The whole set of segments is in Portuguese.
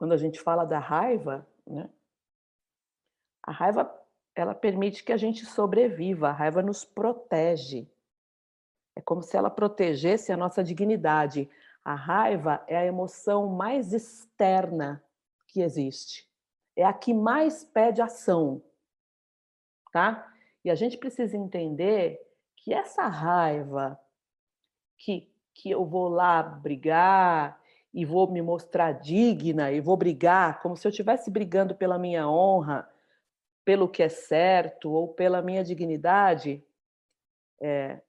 quando a gente fala da raiva, né, a raiva ela permite que a gente sobreviva, a raiva nos protege. É como se ela protegesse a nossa dignidade. A raiva é a emoção mais externa que existe. É a que mais pede ação, tá? E a gente precisa entender que essa raiva que, que eu vou lá brigar e vou me mostrar digna e vou brigar como se eu estivesse brigando pela minha honra, pelo que é certo ou pela minha dignidade, é,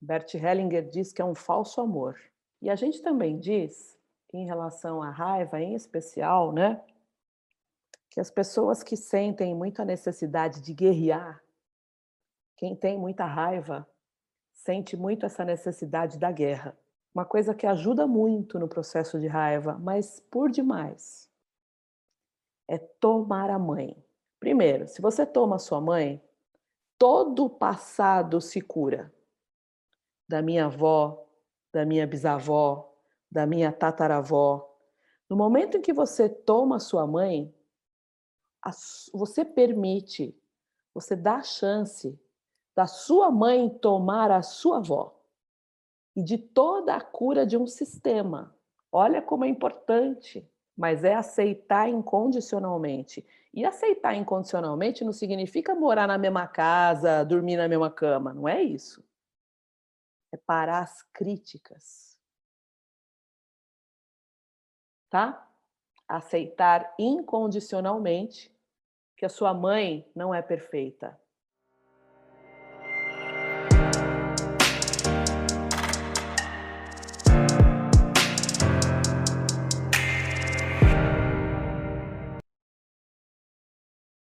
Bert Hellinger diz que é um falso amor. E a gente também diz, em relação à raiva em especial, né, que as pessoas que sentem muita necessidade de guerrear, quem tem muita raiva, sente muito essa necessidade da guerra. Uma coisa que ajuda muito no processo de raiva, mas por demais, é tomar a mãe. Primeiro, se você toma sua mãe, todo o passado se cura. Da minha avó, da minha bisavó, da minha tataravó. No momento em que você toma sua mãe, você permite, você dá a chance da sua mãe tomar a sua avó e de toda a cura de um sistema. Olha como é importante, mas é aceitar incondicionalmente. E aceitar incondicionalmente não significa morar na mesma casa, dormir na mesma cama, não é isso. É parar as críticas. Tá? Aceitar incondicionalmente que a sua mãe não é perfeita,